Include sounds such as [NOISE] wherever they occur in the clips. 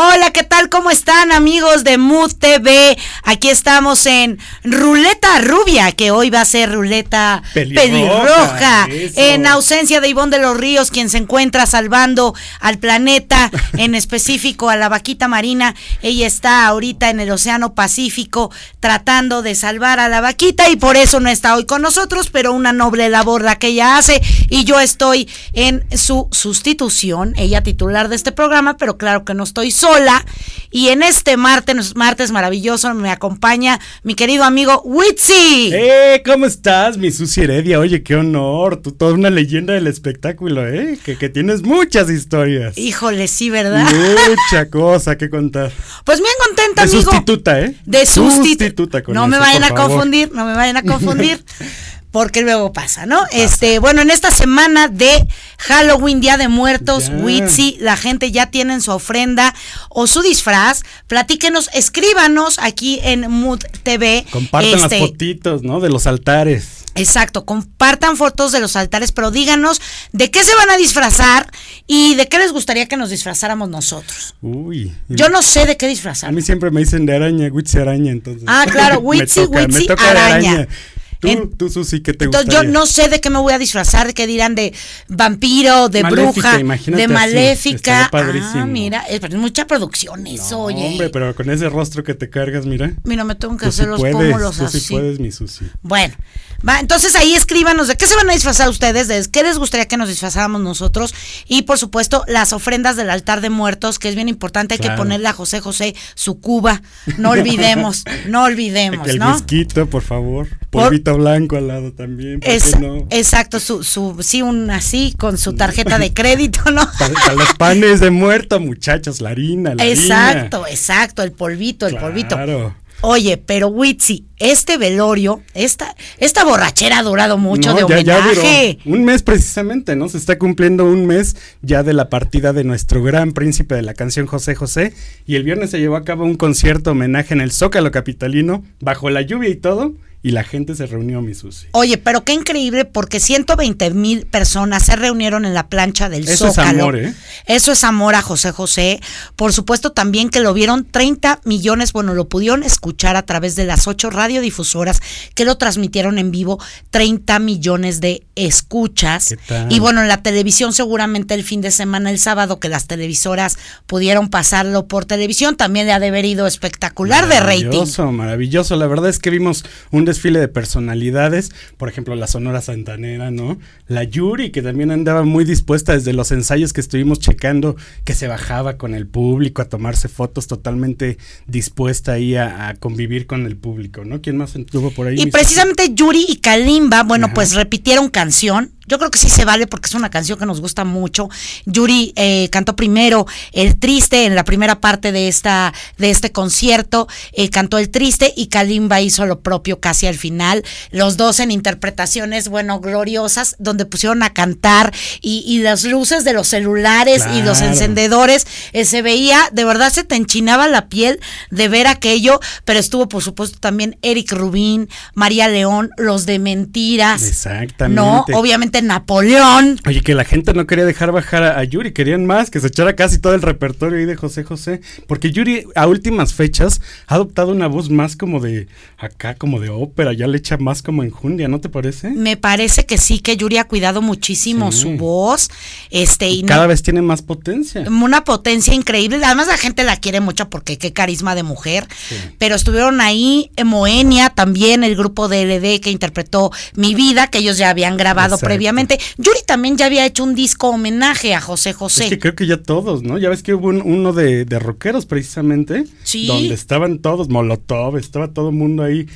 Hola, ¿qué tal? ¿Cómo están amigos de Mood TV? Aquí estamos en Ruleta Rubia, que hoy va a ser Ruleta Pelirroja. En ausencia de Ivonne de los Ríos, quien se encuentra salvando al planeta, [LAUGHS] en específico a la vaquita marina. Ella está ahorita en el Océano Pacífico tratando de salvar a la vaquita y por eso no está hoy con nosotros, pero una noble labor la que ella hace y yo estoy en su sustitución, ella titular de este programa, pero claro que no estoy sola. Y en este martes, martes maravilloso, me acompaña mi querido amigo Witsi. ¡Eh! ¿Cómo estás, mi Susi Heredia? Oye, qué honor. Tú toda una leyenda del espectáculo, ¿eh? Que, que tienes muchas historias. Híjole, sí, ¿verdad? Mucha cosa que contar. Pues bien contenta, de sustituta, ¿eh? De sustituta. no me vayan a confundir, no me vayan a confundir. [LAUGHS] porque luego pasa, ¿no? Este, bueno, en esta semana de Halloween, Día de Muertos, Witsi, la gente ya tiene su ofrenda o su disfraz. Platíquenos, escríbanos aquí en Mood TV. Compartan las este, fotitos, ¿no? De los altares. Exacto, compartan fotos de los altares, pero díganos de qué se van a disfrazar y de qué les gustaría que nos disfrazáramos nosotros. Uy. Yo no sé de qué disfrazar. A mí siempre me dicen de araña, Witsi araña, entonces. Ah, claro, [LAUGHS] Witsi, Witsi araña. Tú, tú Susi, ¿qué te Entonces yo no sé de qué me voy a disfrazar, de qué dirán de vampiro, de bruja, de maléfica. Ah, mira, es, mucha producción eso, oye. Hombre, pero con ese rostro que te cargas, mira. Mira, me tengo que hacer los pómulos así. Sí puedes, mi Susi. Bueno, Va, entonces ahí escríbanos de qué se van a disfrazar ustedes, de qué les gustaría que nos disfrazáramos nosotros y por supuesto las ofrendas del altar de muertos, que es bien importante, hay que ponerle a José José su cuba, no olvidemos, no [LAUGHS] olvidemos, El ¿no? whisky, por favor, polvito blanco al lado también, no? Exacto, su, su, sí, un así, con su tarjeta de crédito, ¿no? [LAUGHS] Para, los panes de muerto, muchachos, la harina, la Exacto, exacto, el polvito, el polvito. Claro. Oye, pero Witsi, este velorio, esta, esta borrachera ha durado mucho de homenaje. un mes precisamente, ¿no? Se está cumpliendo un mes ya de la partida de nuestro gran príncipe de la canción José José. Y el viernes se llevó a cabo un concierto homenaje en el Zócalo Capitalino, bajo la lluvia y todo y la gente se reunió, mi Susi. Oye, pero qué increíble porque 120 mil personas se reunieron en la plancha del Eso Zócalo. Eso es amor, ¿eh? Eso es amor a José José. Por supuesto también que lo vieron 30 millones, bueno, lo pudieron escuchar a través de las ocho radiodifusoras que lo transmitieron en vivo, 30 millones de escuchas. Y bueno, en la televisión seguramente el fin de semana, el sábado, que las televisoras pudieron pasarlo por televisión, también le ha de haber ido espectacular de rating. Maravilloso, maravilloso. La verdad es que vimos un desfile de personalidades, por ejemplo, la Sonora Santanera, ¿no? La Yuri, que también andaba muy dispuesta desde los ensayos que estuvimos checando, que se bajaba con el público a tomarse fotos, totalmente dispuesta ahí a, convivir con el público, ¿no? ¿Quién más estuvo por ahí? Y precisamente Yuri y Kalimba, bueno, pues repitieron canción yo creo que sí se vale porque es una canción que nos gusta mucho. Yuri eh, cantó primero El Triste en la primera parte de esta de este concierto, eh, cantó El Triste y Kalimba hizo lo propio casi al final. Los dos en interpretaciones, bueno, gloriosas, donde pusieron a cantar y, las luces de los celulares y los encendedores, eh, se veía, de verdad se te enchinaba la piel de ver aquello, pero estuvo por supuesto también Eric Rubín, María León, los de Mentiras. Exactamente. No, obviamente Napoleón. Oye, que la gente no quería dejar bajar a, Yuri, querían más, que se echara casi todo el repertorio ahí de José José. Porque Yuri a últimas fechas ha adoptado una voz más como de acá, como de ópera, ya le echa más como enjundia, ¿no te parece? Me parece que sí, que Yuri ha cuidado muchísimo su voz. Este, y, cada vez tiene más potencia. Una potencia increíble. Además, la gente la quiere mucho porque qué carisma de mujer. Pero estuvieron ahí en Moenia también, el grupo de LD que interpretó Mi Vida, que ellos ya habían grabado previamente Yuri también ya había hecho un disco homenaje a José José. Es que creo que ya todos, ¿no? Ya ves que hubo uno de, de rockeros precisamente. Sí. Donde estaban todos, Molotov, estaba todo el mundo ahí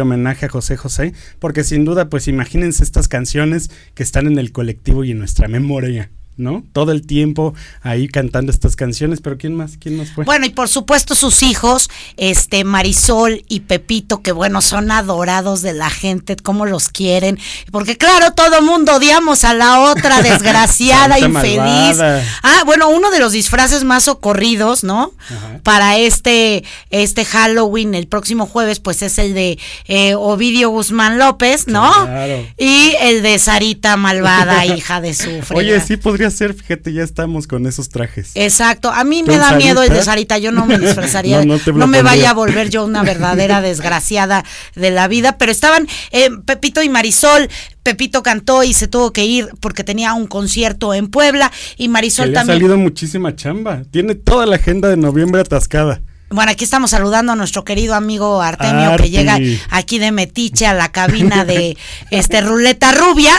homenaje a José José. Porque sin duda, pues imagínense estas canciones que están en el colectivo y en nuestra memoria. ¿No? Todo el tiempo ahí cantando estas canciones, pero ¿quién más? ¿Quién más fue? Bueno, y por supuesto sus hijos, este Marisol y Pepito, que bueno, son adorados de la gente, cómo los quieren, porque claro, todo mundo odiamos a la otra [LAUGHS] desgraciada, infeliz. Ah, bueno, uno de los disfraces más ocurridos, ¿no? Para este este Halloween el próximo jueves, pues es el de eh, Ovidio Guzmán López, ¿no? Y el de Sarita malvada, hija de su [LAUGHS] Oye, sí podría qué hacer, fíjate, ya estamos con esos trajes. Exacto, a mí me da miedo el de Sarita, yo no me [LAUGHS] disfrazaría, no, me vaya a volver yo una verdadera [LAUGHS] desgraciada de la vida, pero estaban eh, Pepito y Marisol, Pepito cantó y se tuvo que ir porque tenía un concierto en Puebla y Marisol también. Ha salido muchísima chamba, tiene toda la agenda de noviembre atascada. Bueno, aquí estamos saludando a nuestro querido amigo Artemio que llega aquí de Metiche a la cabina de este Ruleta Rubia.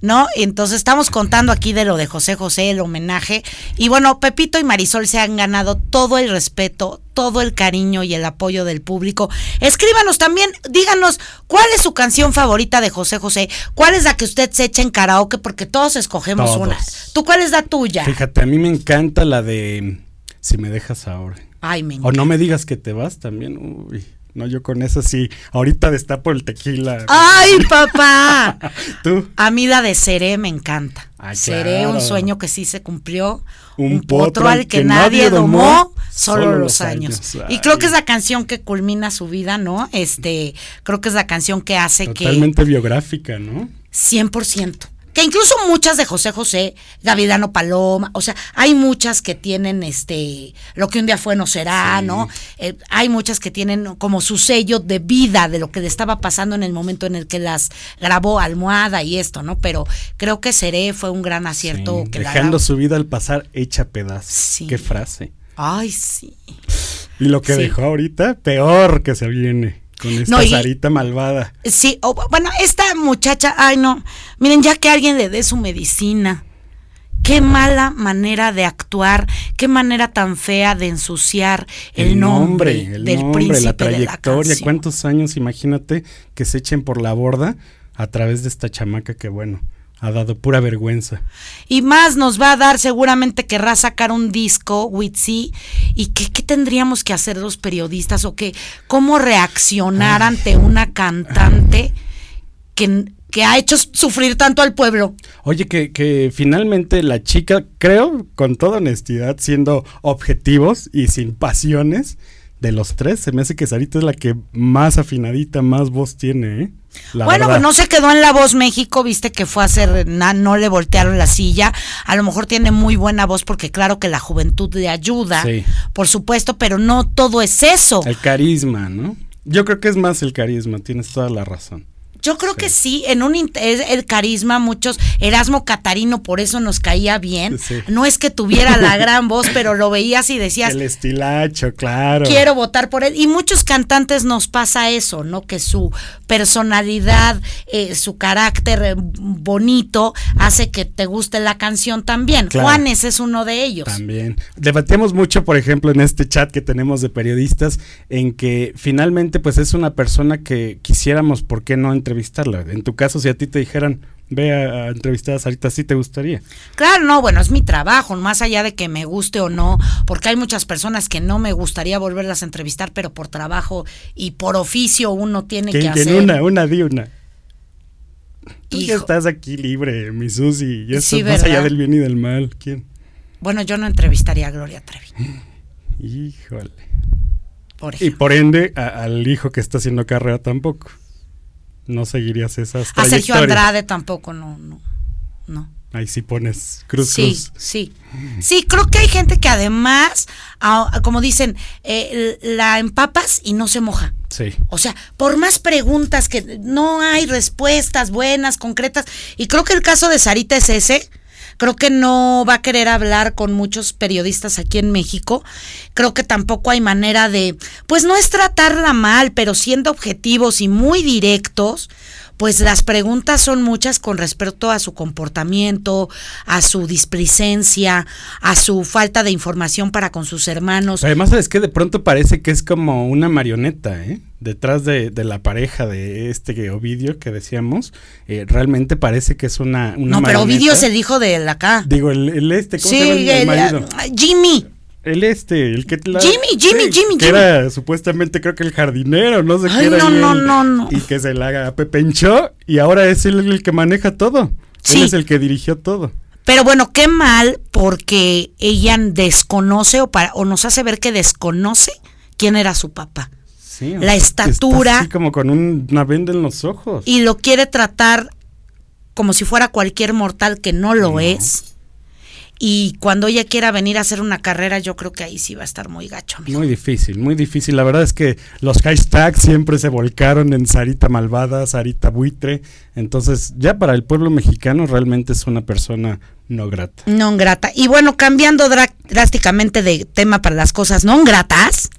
¿No? Entonces estamos contando aquí de lo de José José, el homenaje. Y bueno, Pepito y Marisol se han ganado todo el respeto, todo el cariño y el apoyo del público. Escríbanos también, díganos cuál es su canción favorita de José José, cuál es la que usted se echa en karaoke, porque todos escogemos una. ¿Tú cuál es la tuya? Fíjate, a mí me encanta la de Si me dejas ahora. O no me digas que te vas también. Uy. No, yo con eso sí. Ahorita destapo el tequila. ¡Ay, papá! [LAUGHS] ¿Tú? A mí la de Seré me encanta. Seré un sueño que sí se cumplió. Un, potro, al que, nadie domó, solo, los años. Y creo que es la canción que culmina su vida, ¿no? Este, creo que es la canción que hace que. Totalmente biográfica, ¿no? 100% que incluso muchas de José José, Gavidano Paloma, o sea, hay muchas que tienen este, lo que un día fue no será, ¿no? Eh, hay muchas que tienen como su sello de vida de lo que le estaba pasando en el momento en el que las grabó Almohada y esto, ¿no? Pero creo que Seré fue un gran acierto. que Dejando su vida al pasar hecha pedazos. Qué frase. Ay, sí. Y lo que dejó ahorita, peor que se viene. Con esta Sarita malvada. Sí, bueno, esta muchacha, ay no, miren, ya que alguien le dé su medicina. Qué mala manera de actuar, qué manera tan fea de ensuciar el, nombre, el del nombre, príncipe la trayectoria, cuántos años, imagínate, que se echen por la borda a través de esta chamaca que bueno, ha dado pura vergüenza. Y más nos va a dar, seguramente querrá sacar un disco, Witsi. ¿Y qué, qué, tendríamos que hacer los periodistas o qué? ¿Cómo reaccionar ante una cantante que, que, ha hecho sufrir tanto al pueblo? Oye, que, que finalmente la chica, creo, con toda honestidad, siendo objetivos y sin pasiones, de los tres, se me hace que Sarita es la que más afinadita, más voz tiene, ¿eh? Bueno, pues no se quedó en La Voz México, viste que fue a hacer, no le voltearon la silla. A lo mejor tiene muy buena voz porque claro que la juventud le ayuda, por supuesto, pero no todo es eso. El carisma, ¿no? Yo creo que es más el carisma, tienes toda la razón. Yo creo que sí, en un el carisma, muchos, Erasmo Catarino por eso nos caía bien. No es que tuviera la [LAUGHS] gran voz, pero lo veías y decías. El estilacho, claro. Quiero votar por él. Y muchos cantantes nos pasa eso, ¿no? Que su personalidad, eh, su carácter eh, bonito hace que te guste la canción también. Juanes es uno de ellos. También. Debatimos mucho, por ejemplo, en este chat que tenemos de periodistas, en que finalmente, pues es una persona que quisiéramos, ¿por qué no entrevistarla? En tu caso, si a ti te dijeran, ve a, entrevistar a Sarita, ¿sí te gustaría? Claro, no, bueno, es mi trabajo, más allá de que me guste o no, porque hay muchas personas que no me gustaría volverlas a entrevistar, pero por trabajo y por oficio uno tiene que, hacer. una, una di una. Tú ya estás aquí libre, mi Susi, ya estás más allá del bien y del mal. ¿Quién? Bueno, yo no entrevistaría a Gloria Trevi. Híjole. y por ende, al hijo que está haciendo carrera tampoco no seguirías esas A Sergio Andrade tampoco, no, no, no. Ahí sí pones cruz, sí, cruz. Sí, sí. creo que hay gente que además, como dicen, eh, la empapas y no se moja. Sí. O sea, por más preguntas que no hay respuestas buenas, concretas. Y creo que el caso de Sarita es ese creo que no va a querer hablar con muchos periodistas aquí en México. Creo que tampoco hay manera de, pues no es tratarla mal, pero siendo objetivos y muy directos, pues las preguntas son muchas con respecto a su comportamiento, a su displicencia, a su falta de información para con sus hermanos. Además, es que de pronto parece que es como una marioneta, ¿eh? Detrás de, la pareja de este Ovidio que decíamos, eh, realmente parece que es una, una No, pero Ovidio es el hijo de la acá. Digo, el, este, ¿cómo se llama el, marido? Jimmy. El este, el que Jimmy, Jimmy, Jimmy, que era supuestamente creo que el jardinero, no sé qué era. No, no, no, no. Y que se la pepenchó y ahora es él el que maneja todo. Él es el que dirigió todo. Pero bueno, qué mal porque ella desconoce o, para, o nos hace ver que desconoce quién era su papá. Sí, la estatura. así como con una venda en los ojos. Y lo quiere tratar como si fuera cualquier mortal que no lo es y cuando ella quiera venir a hacer una carrera, yo creo que ahí sí va a estar muy gacho. Muy difícil, muy difícil. La verdad es que los hashtags siempre se volcaron en Sarita Malvada, Sarita Buitre. Entonces, ya para el pueblo mexicano realmente es una persona no grata. No grata. Y bueno, cambiando drásticamente de tema para las cosas no gratas,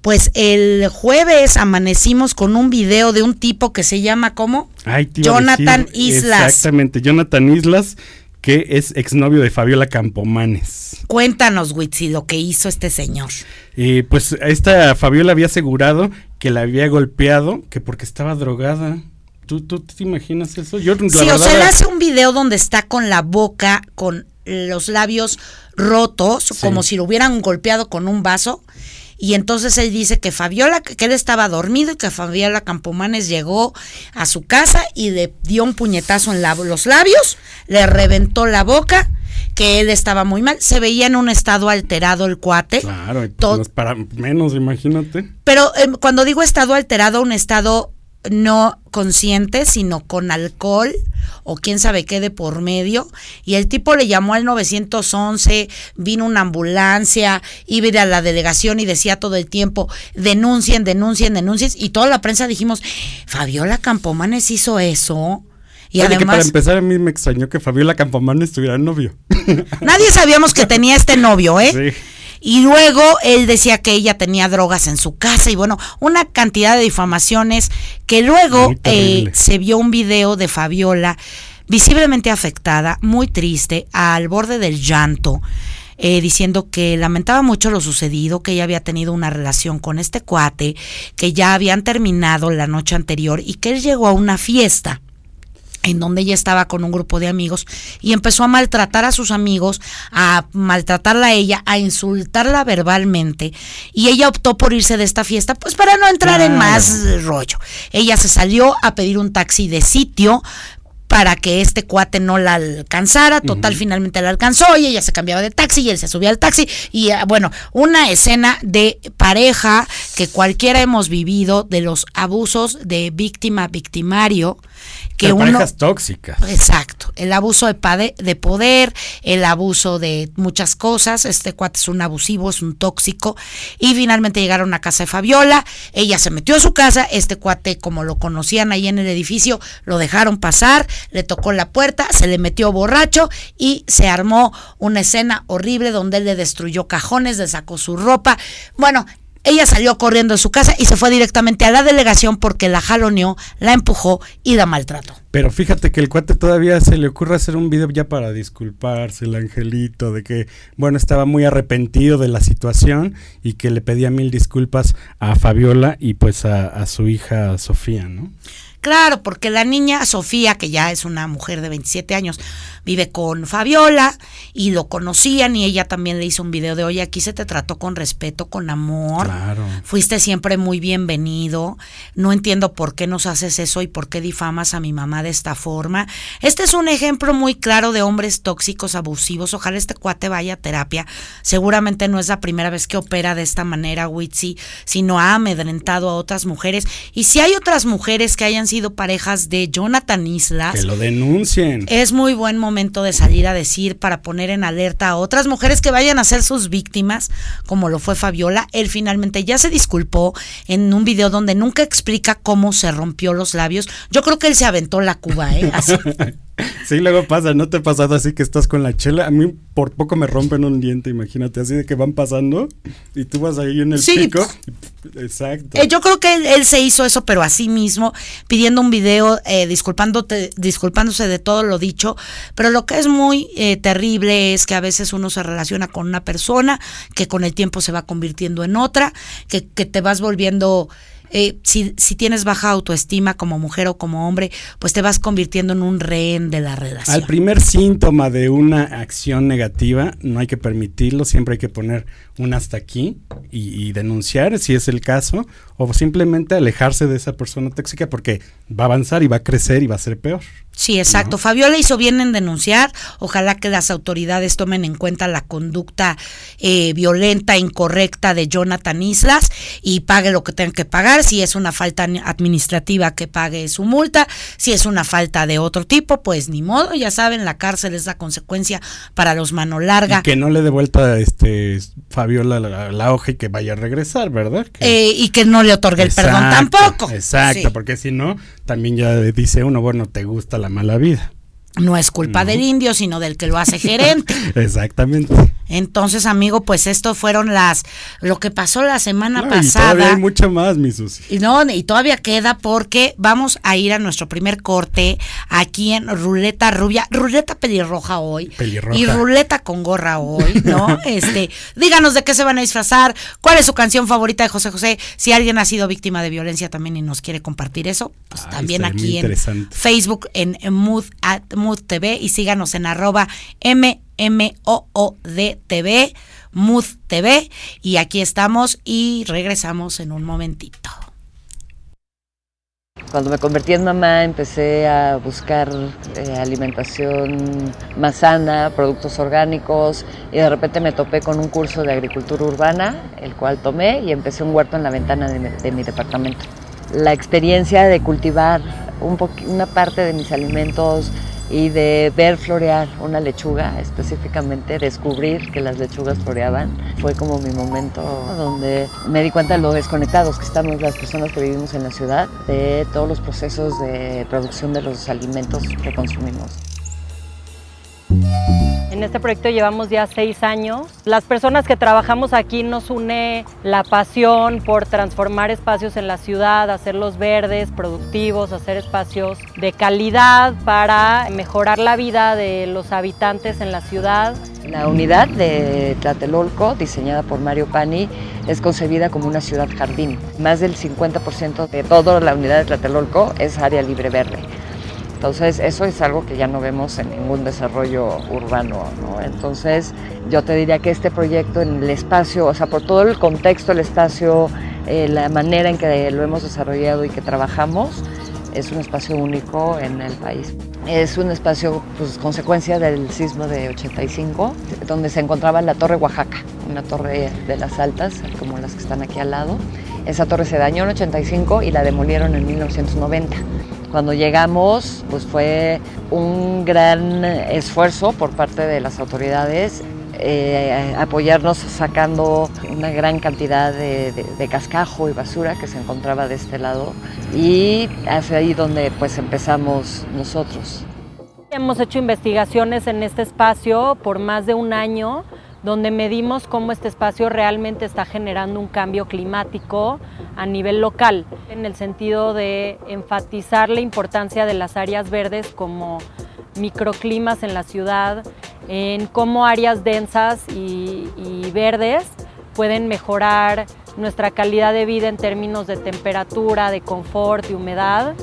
pues el jueves amanecimos con un video de un tipo que se llama ¿cómo? Jonathan Islas. Exactamente, Jonathan Islas que es exnovio de Fabiola Campomanes. Cuéntanos, Witsi, lo que hizo este señor. Eh, pues esta Fabiola había asegurado que la había golpeado, que porque estaba drogada. ¿Tú, tú te imaginas eso? Yo, sí, o sea, él hace un video donde está con la boca, con los labios rotos, como si lo hubieran golpeado con un vaso. Y entonces él dice que Fabiola, que él estaba dormido y que Fabiola Campomanes llegó a su casa y le dio un puñetazo en los labios, le reventó la boca que él estaba muy mal, se veía en un estado alterado el cuate. Claro, pues para menos, imagínate. Pero em, cuando digo estado alterado, un estado no consciente, sino con alcohol o quién sabe qué de por medio. Y el tipo le llamó al 911, vino una ambulancia, iba a la delegación y decía todo el tiempo, denuncien, denuncien, denuncien. Y toda la prensa dijimos, Fabiola Campomanes hizo eso. Y además, para empezar, a mí me extrañó que Fabiola Campomanes tuviera novio. [LAUGHS] Nadie sabíamos que tenía este novio, ¿eh? Sí. Y luego él decía que ella tenía drogas en su casa y bueno, una cantidad de difamaciones que luego eh, se vio un video de Fabiola visiblemente afectada, muy triste, al borde del llanto. Eh, diciendo que lamentaba mucho lo sucedido, que ella había tenido una relación con este cuate, que ya habían terminado la noche anterior y que él llegó a una fiesta en donde ella estaba con un grupo de amigos y empezó a maltratar a sus amigos, a maltratarla a ella, a insultarla verbalmente y ella optó por irse de esta fiesta pues para no entrar en más rollo. Ella se salió a pedir un taxi de sitio para que este cuate no la alcanzara. Total, finalmente la alcanzó y ella se cambiaba de taxi y él se subía al taxi. Y ah, bueno, una escena de pareja que cualquiera hemos vivido de los abusos de víctima victimario que parejas tóxicas. Exacto, el abuso de, de poder, el abuso de muchas cosas, este cuate es un abusivo, es un tóxico, y finalmente llegaron a casa de Fabiola, ella se metió a su casa, este cuate como lo conocían ahí en el edificio, lo dejaron pasar, le tocó la puerta, se le metió borracho y se armó una escena horrible donde él le destruyó cajones, le sacó su ropa, bueno, ella salió corriendo de su casa y se fue directamente a la delegación porque la jaloneó, la empujó y la maltrató. Pero fíjate que el cuate todavía se le ocurre hacer un video ya para disculparse, el angelito, de que, bueno, estaba muy arrepentido de la situación y que le pedía mil disculpas a Fabiola y pues a, a su hija Sofía, ¿no? Claro, porque la niña Sofía, que ya es una mujer de 27 años, vive con Fabiola y lo conocían y ella también le hizo un video de, oye, aquí se te trató con respeto, con amor. Claro. Fuiste siempre muy bienvenido. No entiendo por qué nos haces eso y por qué difamas a mi mamá de esta forma. Este es un ejemplo muy claro de hombres tóxicos, abusivos. Ojalá este cuate vaya a terapia. Seguramente no es la primera vez que opera de esta manera, Witsi, sino ha amedrentado a otras mujeres. Y si hay otras mujeres que hayan sido parejas de Jonathan Islas. Que lo denuncien. Es muy buen momento de salir a decir para poner en alerta a otras mujeres que vayan a ser sus víctimas, como lo fue Fabiola. Él finalmente ya se disculpó en un video donde nunca explica cómo se rompió los labios. Yo creo que él se aventó la cuba, ¿eh? Así. [LAUGHS] Sí, luego pasa, ¿no te ha pasado así que estás con la chela? A mí por poco me rompen un diente, imagínate, así de que van pasando y tú vas ahí en el pico. Exacto. Eh, yo creo que él, se hizo eso, pero así mismo, pidiendo un video, eh, disculpándote, disculpándose de todo lo dicho. Pero lo que es muy eh, terrible es que a veces uno se relaciona con una persona que con el tiempo se va convirtiendo en otra, que, que te vas volviendo eh, si, si tienes baja autoestima como mujer o como hombre, pues te vas convirtiendo en un rehén de la relación. Al primer síntoma de una acción negativa, no hay que permitirlo, siempre hay que poner un hasta aquí y, denunciar si es el caso, o simplemente alejarse de esa persona tóxica porque va a avanzar y va a crecer y va a ser peor. Sí, exacto. Fabiola hizo bien en denunciar. Ojalá que las autoridades tomen en cuenta la conducta eh, violenta, incorrecta de Jonathan Islas y pague lo que tenga que pagar. Si es una falta administrativa, que pague su multa. Si es una falta de otro tipo, pues ni modo. Ya saben, la cárcel es la consecuencia para los mano larga. que no le dé vuelta este, Fabiola la, hoja y que vaya a regresar, ¿verdad? Eh, y que no le otorgue el perdón tampoco. Exacto, porque si no, también ya dice uno, bueno, te gusta la mala vida. No es culpa del indio, sino del que lo hace gerente. [LAUGHS] Exactamente. Entonces, amigo, pues esto fueron las lo que pasó la semana pasada. Y todavía hay mucho más, mi Susi. Y no, y todavía queda porque vamos a ir a nuestro primer corte aquí en Ruleta Rubia, Ruleta pelirroja hoy pelirroja. y Ruleta con gorra hoy, ¿no? [LAUGHS] este, díganos de qué se van a disfrazar, cuál es su canción favorita de José José, si alguien ha sido víctima de violencia también y nos quiere compartir eso, pues también aquí en Facebook en Mood at Mood TV y síganos en arroba M M-O-O-D-TV, Mood TV. Y aquí estamos y regresamos en un momentito. Cuando me convertí en mamá empecé a buscar eh, alimentación más sana, productos orgánicos y de repente me topé con un curso de agricultura urbana, el cual tomé y empecé un huerto en la ventana de mi, de mi departamento. La experiencia de cultivar un una parte de mis alimentos y de ver florear una lechuga, específicamente descubrir que las lechugas floreaban, fue como mi momento donde me di cuenta de lo desconectados que estamos las personas que vivimos en la ciudad de todos los procesos de producción de los alimentos que consumimos. En este proyecto llevamos ya seis años. Las personas que trabajamos aquí nos une la pasión por transformar espacios en la ciudad, hacerlos verdes, productivos, hacer espacios de calidad para mejorar la vida de los habitantes en la ciudad. La unidad de Tlatelolco, diseñada por Mario Pani, es concebida como una ciudad jardín. Más del 50% de toda la unidad de Tlatelolco es área libre verde. Entonces, eso es algo que ya no vemos en ningún desarrollo urbano. Entonces, yo te diría que este proyecto en el espacio, o sea, por todo el contexto, el espacio, eh, la manera en que lo hemos desarrollado y que trabajamos, es un espacio único en el país. Es un espacio, pues, consecuencia del sismo de 85, donde se encontraba la Torre Oaxaca, una torre de las altas, como las que están aquí al lado. Esa torre se dañó en 85 y la demolieron en 1990. Cuando llegamos, pues fue un gran esfuerzo por parte de las autoridades eh, apoyarnos sacando una gran cantidad de, cascajo y basura que se encontraba de este lado y hacia ahí donde pues empezamos nosotros. Hemos hecho investigaciones en este espacio por más de un año donde medimos cómo este espacio realmente está generando un cambio climático a nivel local, en el sentido de enfatizar la importancia de las áreas verdes como microclimas en la ciudad, en cómo áreas densas y, verdes pueden mejorar nuestra calidad de vida en términos de temperatura, de confort, y humedad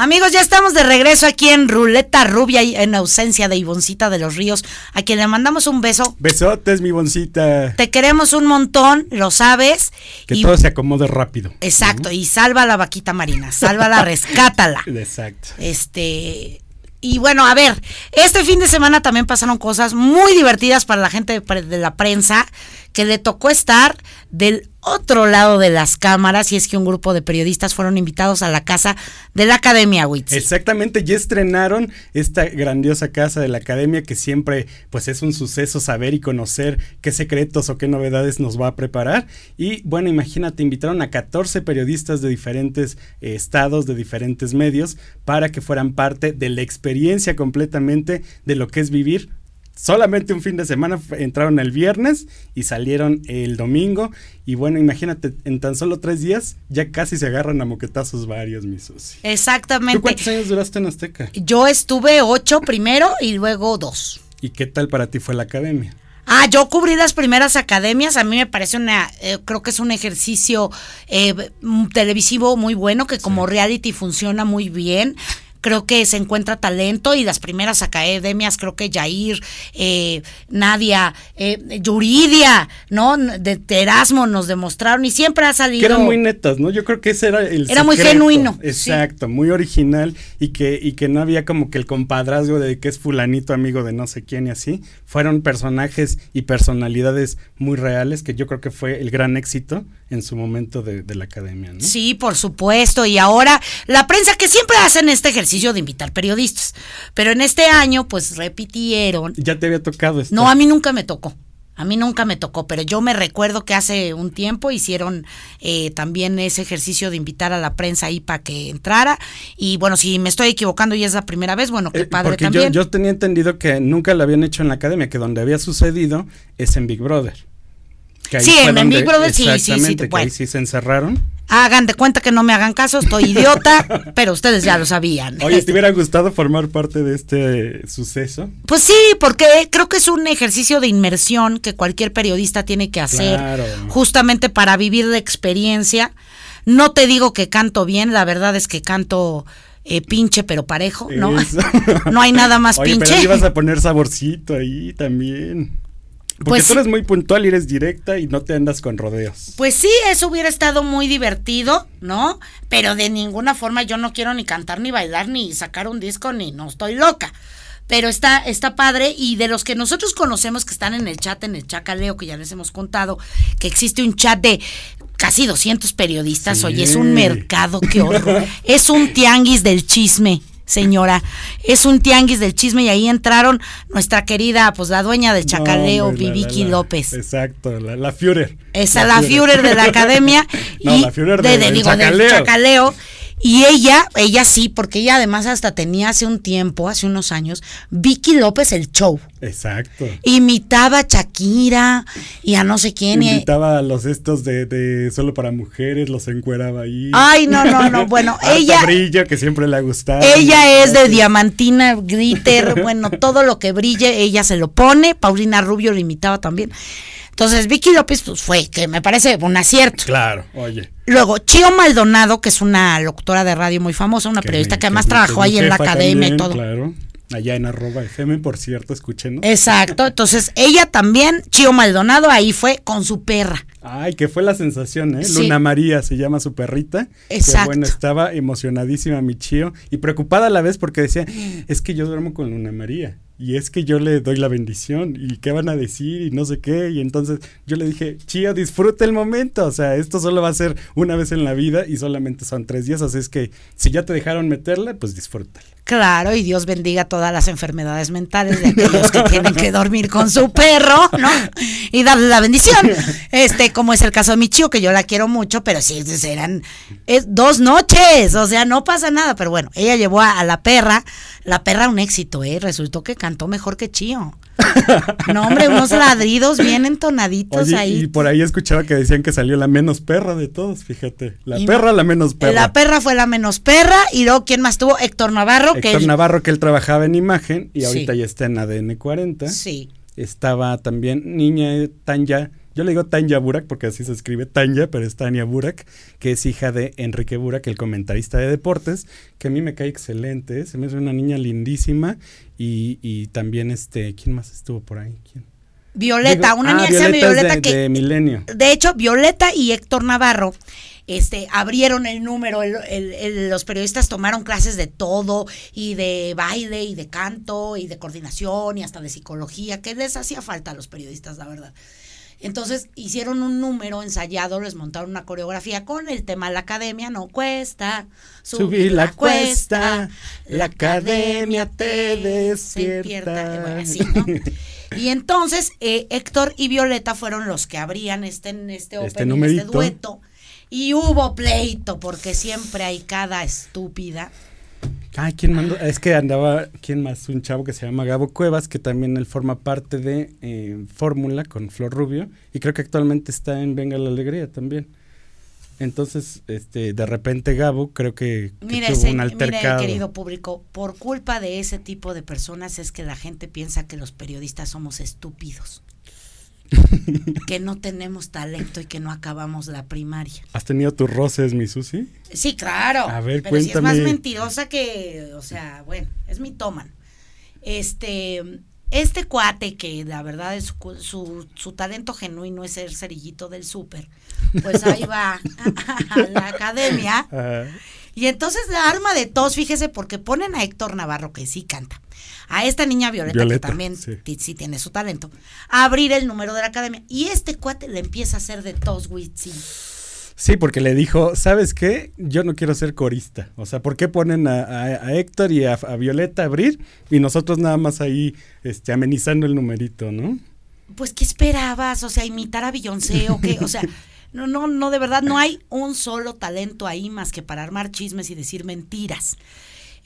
Amigos, ya estamos de regreso aquí en Ruleta Rubia, en ausencia de Ivoncita de los Ríos, a quien le mandamos un beso. Besotes, mi Ivoncita. Te queremos un montón, lo sabes. Que todo se acomode rápido. Exacto, y salva la vaquita marina, sálvala, [LAUGHS] rescátala. Exacto. Este. Y bueno, a ver, este fin de semana también pasaron cosas muy divertidas para la gente de la prensa que le tocó estar del otro lado de las cámaras y es que un grupo de periodistas fueron invitados a la casa de la Academia Witz. Exactamente, ya estrenaron esta grandiosa casa de la Academia que siempre pues es un suceso saber y conocer qué secretos o qué novedades nos va a preparar y bueno, imagínate, invitaron a 14 periodistas de diferentes eh, estados, de diferentes medios para que fueran parte de la experiencia completamente de lo que es vivir solamente un fin de semana, entraron el viernes y salieron el domingo. Y bueno, imagínate, en tan solo tres días ya casi se agarran a moquetazos varios, mis socios. Exactamente. ¿Tú cuántos años duraste en Azteca? Yo estuve ocho primero y luego dos. ¿Y qué tal para ti fue la academia? Ah, yo cubrí las primeras academias, a mí me parece una, eh, creo que es un ejercicio eh, televisivo muy bueno, que como reality funciona muy bien creo que se encuentra talento y las primeras academias, creo que Jair, eh, Nadia, eh, Yuridia, ¿no? De Erasmo nos demostraron y siempre ha salido. Que eran muy netas, ¿no? Yo creo que ese era el. Era muy genuino. Exacto, muy original y que, y que no había como que el compadrazgo de que es fulanito amigo de no sé quién y así. Fueron personajes y personalidades muy reales que yo creo que fue el gran éxito en su momento de, de la academia, ¿no? Sí, por supuesto. Y ahora la prensa que siempre hacen este ejercicio de invitar periodistas. Pero en este año, pues repitieron. ¿Ya te había tocado esto? No, a mí nunca me tocó. A mí nunca me tocó, pero yo me recuerdo que hace un tiempo hicieron eh, también ese ejercicio de invitar a la prensa ahí para que entrara. Y bueno, si me estoy equivocando y es la primera vez, bueno, qué eh, padre también. Yo, yo tenía entendido que nunca lo habían hecho en la academia, que donde había sucedido es en Big Brother. sí, en, Big Brother sí, sí, sí. Que ahí sí se encerraron. Hagan de cuenta que no me hagan caso, estoy idiota, [LAUGHS] pero ustedes ya lo sabían. Oye, ¿te hubiera gustado formar parte de este suceso? Pues sí, porque creo que es un ejercicio de inmersión que cualquier periodista tiene que hacer justamente para vivir la experiencia. No te digo que canto bien, la verdad es que canto eh, pinche pero parejo, ¿no? [LAUGHS] no hay nada más Oye, pinche. Pero ibas a poner saborcito ahí también. Porque pues tú eres muy puntual y eres directa y no te andas con rodeos. Pues sí, eso hubiera estado muy divertido, ¿no? Pero de ninguna forma yo no quiero ni cantar, ni bailar, ni sacar un disco, ni no estoy loca. Pero está, está padre y de los que nosotros conocemos que están en el chat, en el Chacaleo, que ya les hemos contado, que existe un chat de casi 200 periodistas, oye, es un mercado, qué horror. [LAUGHS] es un tianguis del chisme señora. Es un tianguis del chisme y ahí entraron nuestra querida, pues la dueña del chacaleo, Viviki López. Exacto, la, la Führer. Esa, la, Führer. de la academia. [LAUGHS] y la Führer de, del chacaleo. Y ella, ella sí, porque ella además hasta tenía hace un tiempo, hace unos años, Vicky López el show. Exacto. Imitaba a Shakira y a no sé quién. Imitaba a los estos de, de solo para mujeres, los encueraba ahí. Ay, no, no, no. [LAUGHS] Bueno, ella. brilla que siempre le ha gustado. Ella es de diamantina, glitter, [LAUGHS] bueno, todo lo que brille, ella se lo pone. Paulina Rubio lo imitaba también. Entonces, Vicky López, pues fue, que me parece un acierto. Claro, oye. Luego, Chio Maldonado, que es una locutora de radio muy famosa, una periodista que además trabajó ahí en la academia y todo. Claro. Allá en arroba FM, por cierto, escúchenos. Exacto, entonces ella también, Chio Maldonado, ahí fue con su perra. Ay, que fue la sensación, ¿eh? Luna María se llama su perrita. Exacto. bueno, estaba emocionadísima mi Chio y preocupada a la vez porque decía, es que yo duermo con Luna María y es que yo le doy la bendición y qué van a decir y no sé qué. Y entonces yo le dije, Chío, disfruta el momento. O sea, esto solo va a ser una vez en la vida y solamente son tres días. Así es que si ya te dejaron meterla, pues disfrútala. Claro, y Dios bendiga todas las enfermedades mentales de aquellos que tienen que dormir con su perro, ¿no? Y darle la bendición. Este, como es el caso de mi chío, que yo la quiero mucho, pero sí, eran dos noches, o sea, no pasa nada. Pero bueno, ella llevó a, la perra, la perra un éxito, ¿eh? Resultó que cantó mejor que Chío. [LAUGHS] No, hombre, unos ladridos bien entonaditos ahí. Y por ahí escuchaba que decían que salió la menos perra de todos, fíjate. La perra, la menos perra. La perra fue la menos perra. Y luego, ¿quién más tuvo? Héctor Navarro. Héctor Navarro, que él trabajaba en imagen y ahorita ya está en ADN 40. Sí. Estaba también Niña Tanya yo le digo Tanya Burak porque así se escribe Tanya, pero es Tania Burak, que es hija de Enrique Burak, el comentarista de deportes, que a mí me cae excelente, ¿eh? se me hace una niña lindísima y, también este, ¿quién más estuvo por ahí? ¿Quién? Violeta, una ah, niña que se llama Violeta que de Milenio. De hecho, Violeta y Héctor Navarro este, abrieron el número, los periodistas tomaron clases de todo, y de baile, y de canto, y de coordinación, y hasta de psicología, que les hacía falta a los periodistas, la verdad. Entonces hicieron un número ensayado, les montaron una coreografía con el tema la academia, no cuesta subir, la, cuesta, la academia te despierta. Y entonces eh, Héctor y Violeta fueron los que abrían este, este, este, este dueto. Y hubo pleito, porque siempre hay cada estúpida Ah, ¿quién mandó? Es que andaba, ¿quién más? Un chavo que se llama Gabo Cuevas, que también él forma parte de eh, Fórmula con Flor Rubio, y creo que actualmente está en Venga la Alegría también. Entonces, este, de repente Gabo creo que, tuvo un altercado. Mire, querido público, por culpa de ese tipo de personas es que la gente piensa que los periodistas somos estúpidos. [LAUGHS] que no tenemos talento y que no acabamos la primaria. ¿Has tenido tus roces, mi Susi? Sí, claro. A ver, pero Si es más mentirosa que, o sea, bueno, es mi toman. Este, este cuate que la verdad es su, su, talento genuino es ser cerillito del súper, pues ahí va [LAUGHS] a, la academia. Y entonces la arma de tos, fíjese, porque ponen a Héctor Navarro, que sí canta, a esta niña Violeta, que también sí. tiene su talento, a abrir el número de la academia. Y este cuate le empieza a hacer de tos, sí. Sí, porque le dijo, ¿sabes qué? Yo no quiero ser corista. O sea, ¿por qué ponen a, Héctor y a, Violeta a abrir y nosotros nada más ahí este, amenizando el numerito, ¿no? Pues, ¿qué esperabas? O sea, imitar a Beyoncé o qué? O sea, [LAUGHS] no, no, no, de verdad, no hay un solo talento ahí más que para armar chismes y decir mentiras.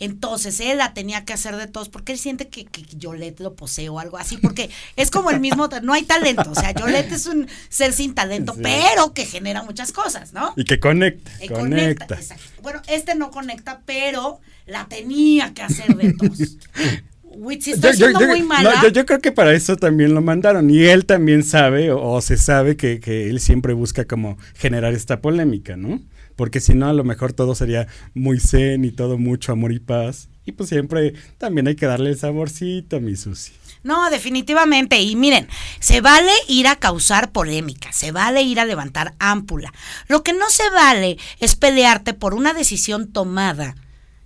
Entonces él la tenía que hacer de todos porque él siente que, que Yolette lo posee o algo así, porque es como el mismo, no hay talento, o sea, Yolette es un ser sin talento, pero que genera muchas cosas, ¿no? Y que conecta. conecta. Bueno, este no conecta, pero la tenía que hacer de todos. [LAUGHS] yo, muy mala. yo, creo que para eso también lo mandaron. Y él también sabe, o, se sabe, que, que, él siempre busca como generar esta polémica, ¿no? porque si no a lo mejor todo sería muy zen y todo mucho amor y paz. Y pues siempre también hay que darle el saborcito a mi Susi. No, definitivamente. Y miren, se vale ir a causar polémica, se vale ir a levantar ámpula. Lo que no se vale es pelearte por una decisión tomada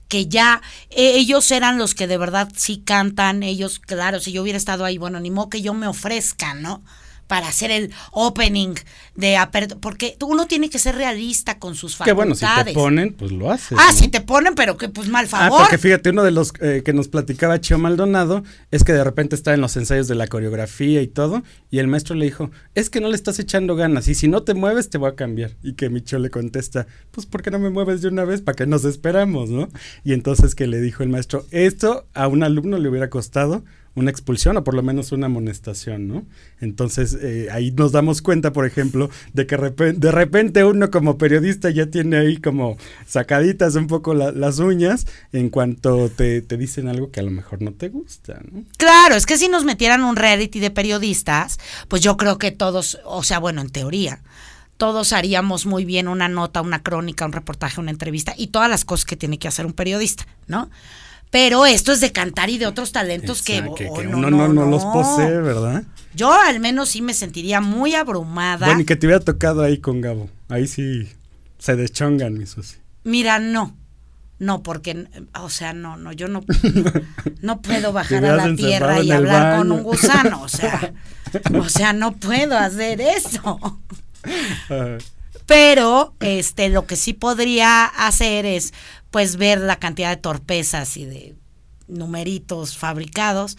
que ya eh, ellos eran los que de verdad sí cantan, ellos, claro, si yo hubiera estado ahí, bueno, ni modo que yo me ofrezca, ¿no? Para hacer el opening de porque uno tiene que ser realista con sus facultades. Que bueno, si te ponen, pues lo haces. Ah, si te ponen, pero que pues mal ah, favor. Ah, porque fíjate, uno de los eh, que nos platicaba Chio Maldonado es que de repente está en los ensayos de la coreografía y todo, y el maestro le dijo, es que no le estás echando ganas, y si no te mueves te voy a cambiar. Y que Micho le contesta, pues ¿por qué no me mueves de una vez? ¿Para que nos esperamos, no? Y entonces que le dijo el maestro, esto a un alumno le hubiera costado una expulsión o por lo menos una amonestación, ¿no? Entonces eh, ahí nos damos cuenta, por ejemplo, de que de repente uno como periodista ya tiene ahí como sacaditas un poco las uñas en cuanto te, te, dicen algo que a lo mejor no te gusta, ¿no? Claro, es que si nos metieran un reality de periodistas, pues yo creo que todos, o sea, bueno, en teoría, todos haríamos muy bien una nota, una crónica, un reportaje, una entrevista y todas las cosas que tiene que hacer un periodista, ¿no? Pero esto es de cantar y de otros talentos que, uno no, no, los posee, ¿verdad? Yo al menos sí me sentiría muy abrumada. Bueno, y que te hubiera tocado ahí con Gabo. Ahí sí se deschongan, mi Susi. Mira, no. No, porque, o sea, no, no, yo no, [LAUGHS] no puedo bajar a la tierra y hablar con un gusano, o sea, [LAUGHS] o sea, no puedo hacer eso. [LAUGHS] Pero, este, lo que sí podría hacer es, pues ver la cantidad de torpezas y de numeritos fabricados.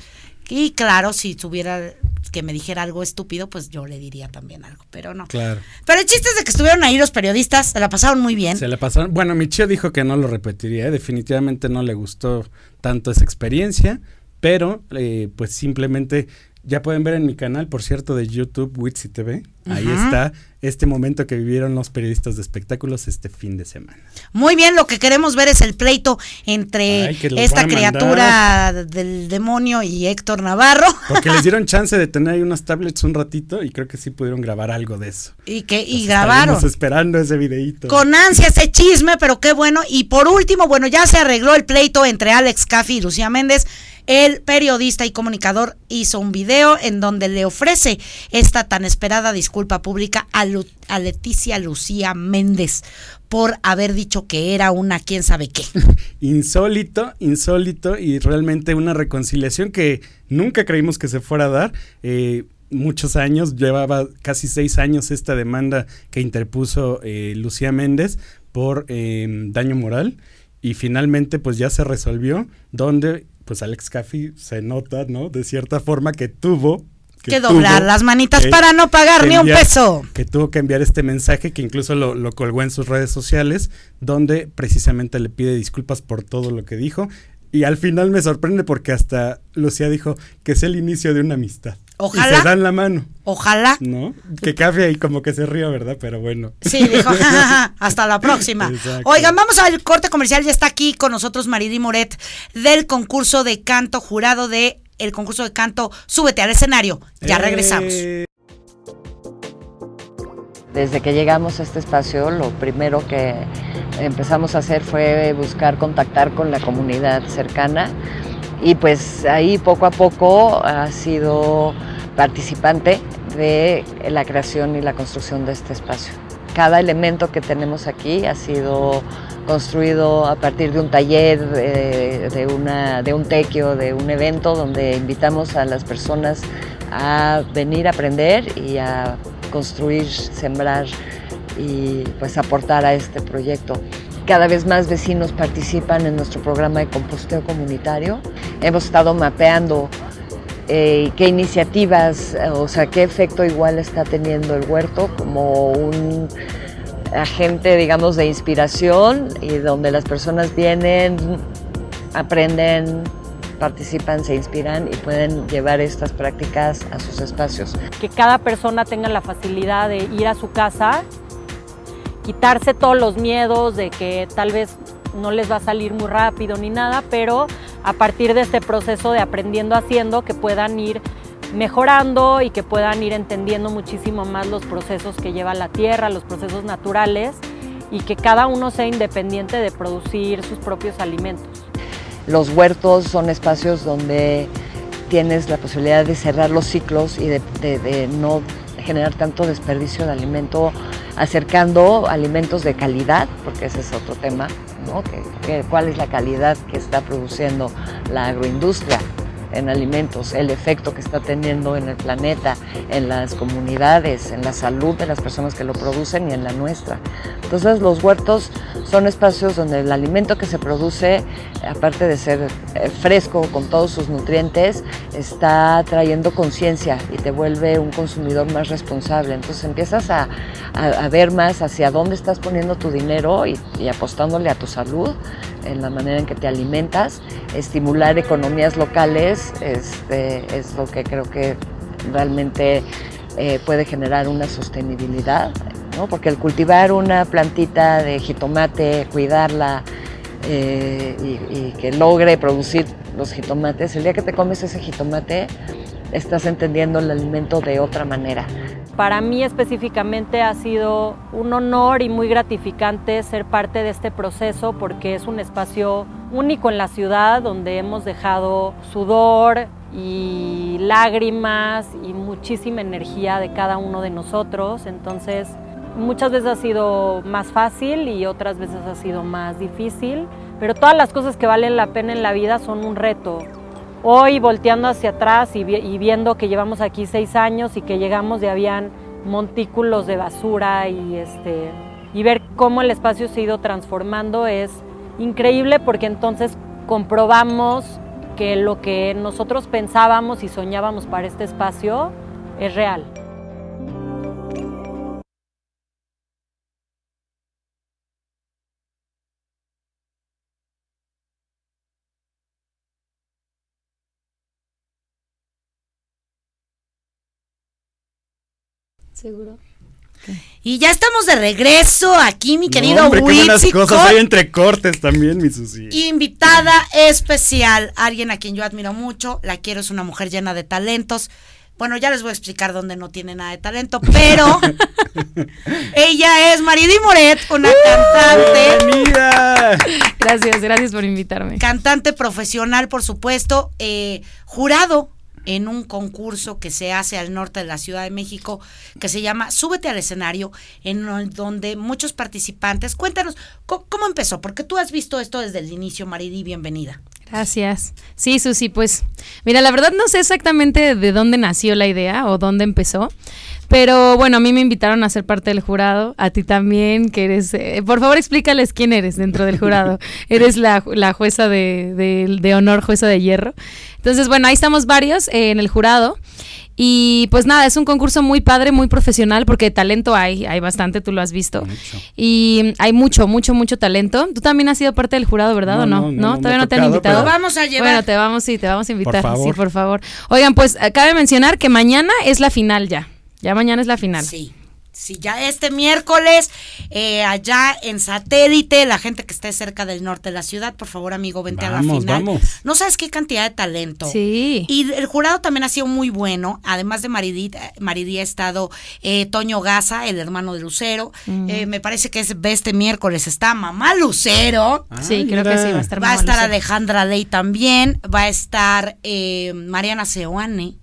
Y claro, si tuviera que me dijera algo estúpido, pues yo le diría también algo, pero no. Claro. Pero el chiste es de que estuvieron ahí los periodistas, se la pasaron muy bien. Se la pasaron. Bueno, Michio dijo que no lo repetiría, ¿eh? definitivamente no le gustó tanto esa experiencia, pero eh, pues simplemente ya pueden ver en mi canal, por cierto, de YouTube, Witsi TV. Ahí está este momento que vivieron los periodistas de espectáculos este fin de semana. Muy bien, lo que queremos ver es el pleito entre esta criatura del demonio y Héctor Navarro. Porque les dieron [LAUGHS] chance de tener ahí unas tablets un ratito y creo que sí pudieron grabar algo de eso. Y que y grabaron. Estamos esperando ese videito. Con ansia ese chisme, pero qué bueno. Y por último, bueno, ya se arregló el pleito entre Alex Caffi y Lucía Méndez. El periodista y comunicador hizo un video en donde le ofrece esta tan esperada disculpa pública a, Leticia Lucía Méndez por haber dicho que era una quién sabe qué. [LAUGHS] insólito, insólito y realmente una reconciliación que nunca creímos que se fuera a dar. Eh, muchos años, llevaba casi seis años esta demanda que interpuso eh, Lucía Méndez por eh, daño moral y finalmente pues ya se resolvió donde pues Alex Caffey se nota, ¿no? De cierta forma que tuvo que, doblar las manitas para no pagar ni un peso. Que tuvo que enviar este mensaje que incluso lo, lo colgó en sus redes sociales, donde precisamente le pide disculpas por todo lo que dijo. Y al final me sorprende porque hasta Lucía dijo que es el inicio de una amistad. Ojalá. se dan la mano. Ojalá. ¿No? Que café ahí como que se río, ¿verdad? Pero bueno. Sí, dijo, hasta la [LAUGHS] próxima. Oigan, vamos al corte comercial. Ya está aquí con nosotros Maridi Moret del concurso de canto jurado de el concurso de canto Súbete al escenario. Ya eh. regresamos. Desde que llegamos a este espacio, lo primero que empezamos a hacer fue buscar contactar con la comunidad cercana y pues ahí poco a poco ha sido participante de la creación y la construcción de este espacio. Cada elemento que tenemos aquí ha sido construido a partir de un taller, de, una, de un tequio, de un evento donde invitamos a las personas a venir a aprender y a construir, sembrar y pues aportar a este proyecto. Cada vez más vecinos participan en nuestro programa de composteo comunitario. Hemos estado mapeando eh, qué iniciativas, o sea, qué efecto igual está teniendo el huerto como un agente, digamos, de inspiración y donde las personas vienen, aprenden, participan, se inspiran y pueden llevar estas prácticas a sus espacios. Que cada persona tenga la facilidad de ir a su casa quitarse todos los miedos de que tal vez no les va a salir muy rápido ni nada, pero a partir de este proceso de aprendiendo haciendo que puedan ir mejorando y que puedan ir entendiendo muchísimo más los procesos que lleva la tierra, los procesos naturales y que cada uno sea independiente de producir sus propios alimentos. Los huertos son espacios donde tienes la posibilidad de cerrar los ciclos y de, no generar tanto desperdicio de alimento acercando alimentos de calidad, porque ese es otro tema, ¿no? ¿Cuál es la calidad que está produciendo la agroindustria? En alimentos, el efecto que está teniendo en el planeta, en las comunidades, en la salud de las personas que lo producen y en la nuestra. Entonces los huertos son espacios donde el alimento que se produce, aparte de ser eh, fresco con todos sus nutrientes, está trayendo conciencia y te vuelve un consumidor más responsable. Entonces empiezas a, ver más hacia dónde estás poniendo tu dinero y apostándole a tu salud en la manera en que te alimentas, estimular economías locales este, es lo que creo que realmente eh, puede generar una sostenibilidad, ¿no? porque el cultivar una plantita de jitomate, cuidarla eh, y, y que logre producir los jitomates, el día que te comes ese jitomate estás entendiendo el alimento de otra manera. Para mí específicamente ha sido un honor y muy gratificante ser parte de este proceso porque es un espacio único en la ciudad donde hemos dejado sudor y lágrimas y muchísima energía de cada uno de nosotros. Entonces, muchas veces ha sido más fácil y otras veces ha sido más difícil, pero todas las cosas que valen la pena en la vida son un reto. Hoy volteando hacia atrás y, viendo que llevamos aquí seis años y que llegamos y habían montículos de basura y, este, y ver cómo el espacio se ha ido transformando es increíble porque entonces comprobamos que lo que nosotros pensábamos y soñábamos para este espacio es real. Seguro. Y ya estamos de regreso aquí, mi querido no, qué cosas hay entre cortes también, mi Susi. Invitada especial, alguien a quien yo admiro mucho, la quiero, es una mujer llena de talentos. Bueno, ya les voy a explicar dónde no tiene nada de talento, pero [LAUGHS] ella es Maridi Moret, una cantante. Bienvenida. Gracias, gracias por invitarme. Cantante profesional, por supuesto, eh, jurado en un concurso que se hace al norte de la Ciudad de México que se llama Súbete al escenario, en donde muchos participantes, cuéntanos cómo, empezó, porque tú has visto esto desde el inicio, Maridi, bienvenida. Gracias. Sí, Susi, pues mira, la verdad no sé exactamente de dónde nació la idea o dónde empezó, pero bueno, a mí me invitaron a ser parte del jurado, a ti también, que eres... Eh, por favor, explícales quién eres dentro del jurado. [LAUGHS] eres la, jueza de, de, honor, jueza de hierro. Entonces, bueno, ahí estamos varios eh, en el jurado. Y pues nada, es un concurso muy padre, muy profesional, porque talento hay, hay bastante, tú lo has visto. Y hay mucho, mucho, mucho talento. Tú también has sido parte del jurado, ¿verdad? ¿O no? ¿No? ¿Todavía no te han invitado? Vamos a llevar. Bueno, te vamos, sí, te vamos a invitar. Sí, por favor. Oigan, pues cabe mencionar que mañana es la final ya. Ya mañana es la final. Sí. Sí, ya este miércoles, eh, allá en satélite, la gente que esté cerca del norte de la ciudad, por favor, amigo, vente a la final. No sabes qué cantidad de talento. Sí. Y el jurado también ha sido muy bueno. Además de Maridí, Maridí ha estado eh, Toño Gaza, el hermano de Lucero. Mm. Eh, me parece que es este miércoles está Mamá Lucero. sí, creo que sí, va a estar Va a estar Alejandra Ley también. Va a estar Mariana Seoane.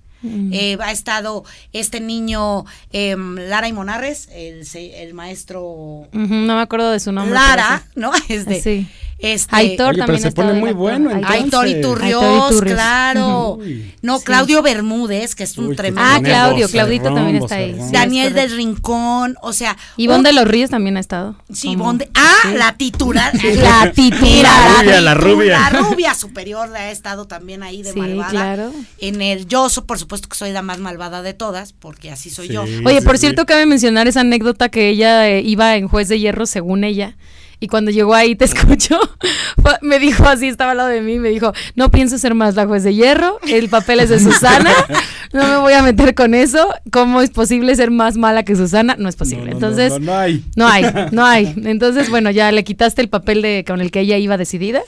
Eh, ha estado este niño em, Lara y Monarres, el, maestro. no me acuerdo de su nombre. Lara, ¿no? [LAUGHS] Es de, sí. Este, Aitor también se pone muy bueno. Aitor Iturrios, claro. No, Claudio Bermúdez, que es un tremendo. Ah, Claudio, Claudito también está ahí. Daniel del Rincón, o sea. Ivonne de los Ríos también ha estado. Sí, Ivonne Ah, la titular. [LAUGHS] la titular. La rubia, la rubia. superior ha estado también ahí de malvada. claro. En el yo, por supuesto que soy la más malvada de todas, porque así soy yo. Oye, por cierto, cabe mencionar esa anécdota que ella eh, iba en Juez de Hierro, según ella y cuando llegó ahí, te [LAUGHS] escucho, me dijo así, estaba al lado de mí, me dijo, no pienso ser más la juez de hierro, el papel es de Susana, no me voy a meter con eso, ¿cómo es posible ser más mala que Susana? No es posible. Entonces, no, no, hay. No hay, no hay. Entonces, bueno, ya le quitaste el papel de con el que ella iba decidida,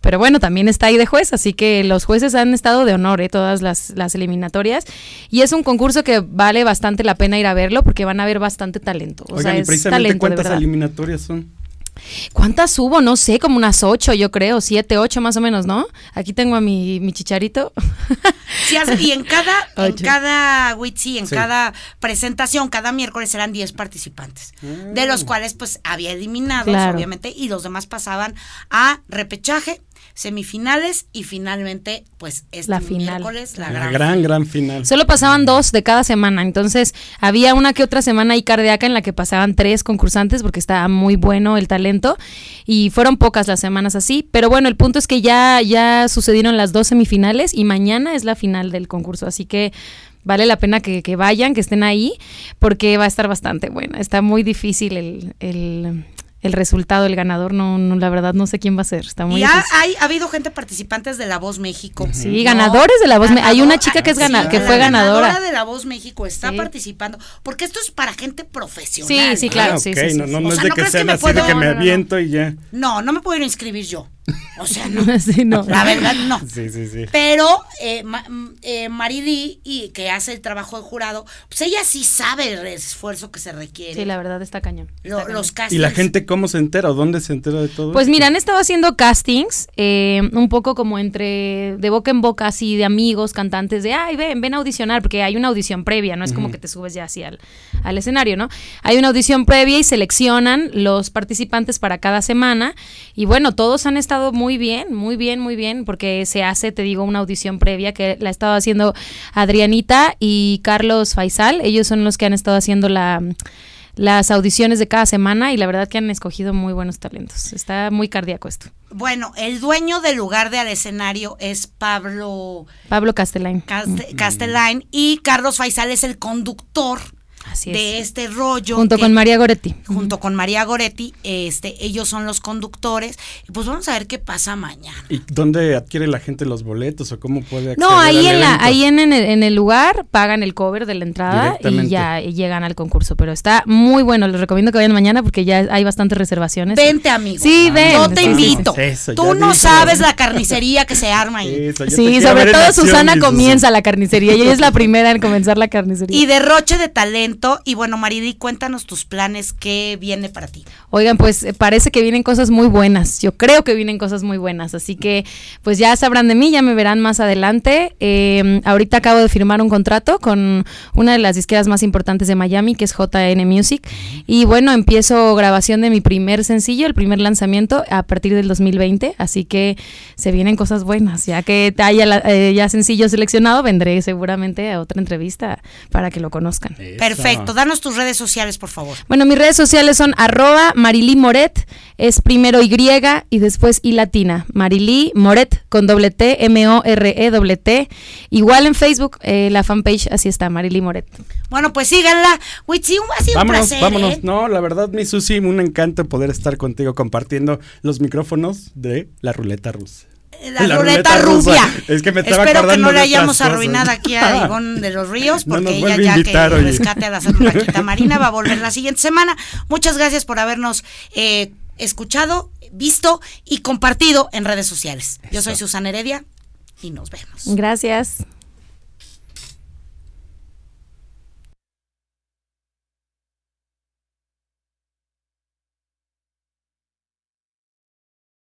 pero bueno, también está ahí de juez, así que los jueces han estado de honor, ¿eh? todas las, las eliminatorias, y es un concurso que vale bastante la pena ir a verlo porque van a ver bastante talento. O sea, es talento, ¿cuántas eliminatorias son? ¿Cuántas hubo? No sé, como unas ocho, yo creo, siete, ocho más o menos, ¿no? Aquí tengo a mi, mi chicharito. Sí, y en cada, [LAUGHS] en cada Witsi, en cada presentación, cada miércoles eran diez participantes, de los mm. cuales pues había eliminados, obviamente, y los demás pasaban a repechaje semifinales y finalmente, pues, este la final. miércoles, la, gran, gran, final. Solo pasaban dos de cada semana, entonces había una que otra semana ahí cardíaca en la que pasaban tres concursantes porque estaba muy bueno el talento y fueron pocas las semanas así, pero bueno, el punto es que ya, ya sucedieron las dos semifinales y mañana es la final del concurso, así que vale la pena que, que, vayan, que estén ahí, porque va a estar bastante buena. Está muy difícil el, el, el resultado, el ganador, no, no, la verdad no sé quién va a ser. Está muy y ha, hay, ha habido gente participantes de La Voz México. Sí, ganadores de La Voz México. Hay una chica que es gana, que fue ganadora. ganadora de La Voz México está participando, porque esto es para gente profesional. Sí, sí, claro. sí, no, no, no, es de que sean así de que me aviento y ya. No, no me puedo inscribir yo. O sea, [LAUGHS] no. La verdad, no. Sí, sí, sí. Pero eh, mm, eh, Maridi, y que hace el trabajo de jurado, pues ella sí sabe el esfuerzo que se requiere. Sí, la verdad está cañón. Los castings. ¿Y la gente cómo se entera o dónde se entera de todo Pues mira, han estado haciendo castings, eh, un poco como entre de boca en boca, así de amigos, cantantes, de, ay, ven, ven a audicionar, porque hay una audición previa, no es como que te subes ya así al, al escenario, ¿no? Hay una audición previa y seleccionan los participantes para cada semana. Y bueno, todos han estado muy bien, muy bien, muy bien, porque se hace, te digo, una audición previa que la ha estado haciendo Adrianita y Carlos Faisal. Ellos son los que han estado haciendo la las audiciones de cada semana y la verdad que han escogido muy buenos talentos. Está muy cardíaco esto. Bueno, el dueño del lugar de al escenario es Pablo Pablo Castellain. Castellain y Carlos Faisal es el conductor de este rollo. Junto con María Goretti. Junto con María Goretti, este, ellos son los conductores. Y pues vamos a ver qué pasa mañana. ¿Y dónde adquiere la gente los boletos o cómo puede acceder No, ahí, en, la, ahí en, el, en, el, lugar pagan el cover de la entrada y ya llegan al concurso. Pero está muy bueno, les recomiendo que vayan mañana porque ya hay bastantes reservaciones. Vente, amigo. Sí, ven. Yo te invito. Tú no sabes la carnicería que se arma ahí. sí, sobre todo Susana comienza la carnicería y ella es la primera en comenzar la [LAUGHS] carnicería. Y derroche de talento y bueno, Maridi, cuéntanos tus planes, ¿qué viene para ti? Oigan, pues eh, parece que vienen cosas muy buenas. Yo creo que vienen cosas muy buenas. Así que pues ya sabrán de mí, ya me verán más adelante. Em, ahorita acabo de firmar un contrato con una de las disqueras más importantes de Miami, que es JN Music. Y bueno, empiezo grabación de mi primer sencillo, el primer lanzamiento, a partir del 2020. Así que se vienen cosas buenas. Ya que haya eh, ya sencillo seleccionado, vendré seguramente a otra entrevista para que lo conozcan. Perfecto. Danos tus redes sociales, por favor. Bueno, mis redes sociales son arroba Moret es primero Y y después I latina. Marilí Moret con doble T, M-O-R-E doble T. Igual en Facebook, eh, la fanpage, así está, Marilí Moret. Bueno, pues síganla. Ha sido vámonos, un placer. Vámonos, ¿eh? No, la verdad, mi Susi, un encanto poder estar contigo compartiendo los micrófonos de la ruleta rusa. La, ruleta, rubia. Es que me estaba Espero que no le hayamos arruinado aquí a [LAUGHS] Ivonne de los Ríos, porque ella ya invitar, que oye. rescate a hacer una quita marina va a volver la siguiente semana. Muchas gracias por habernos eh, escuchado, visto y compartido en redes sociales. Yo soy. Susana Heredia y nos vemos. Gracias.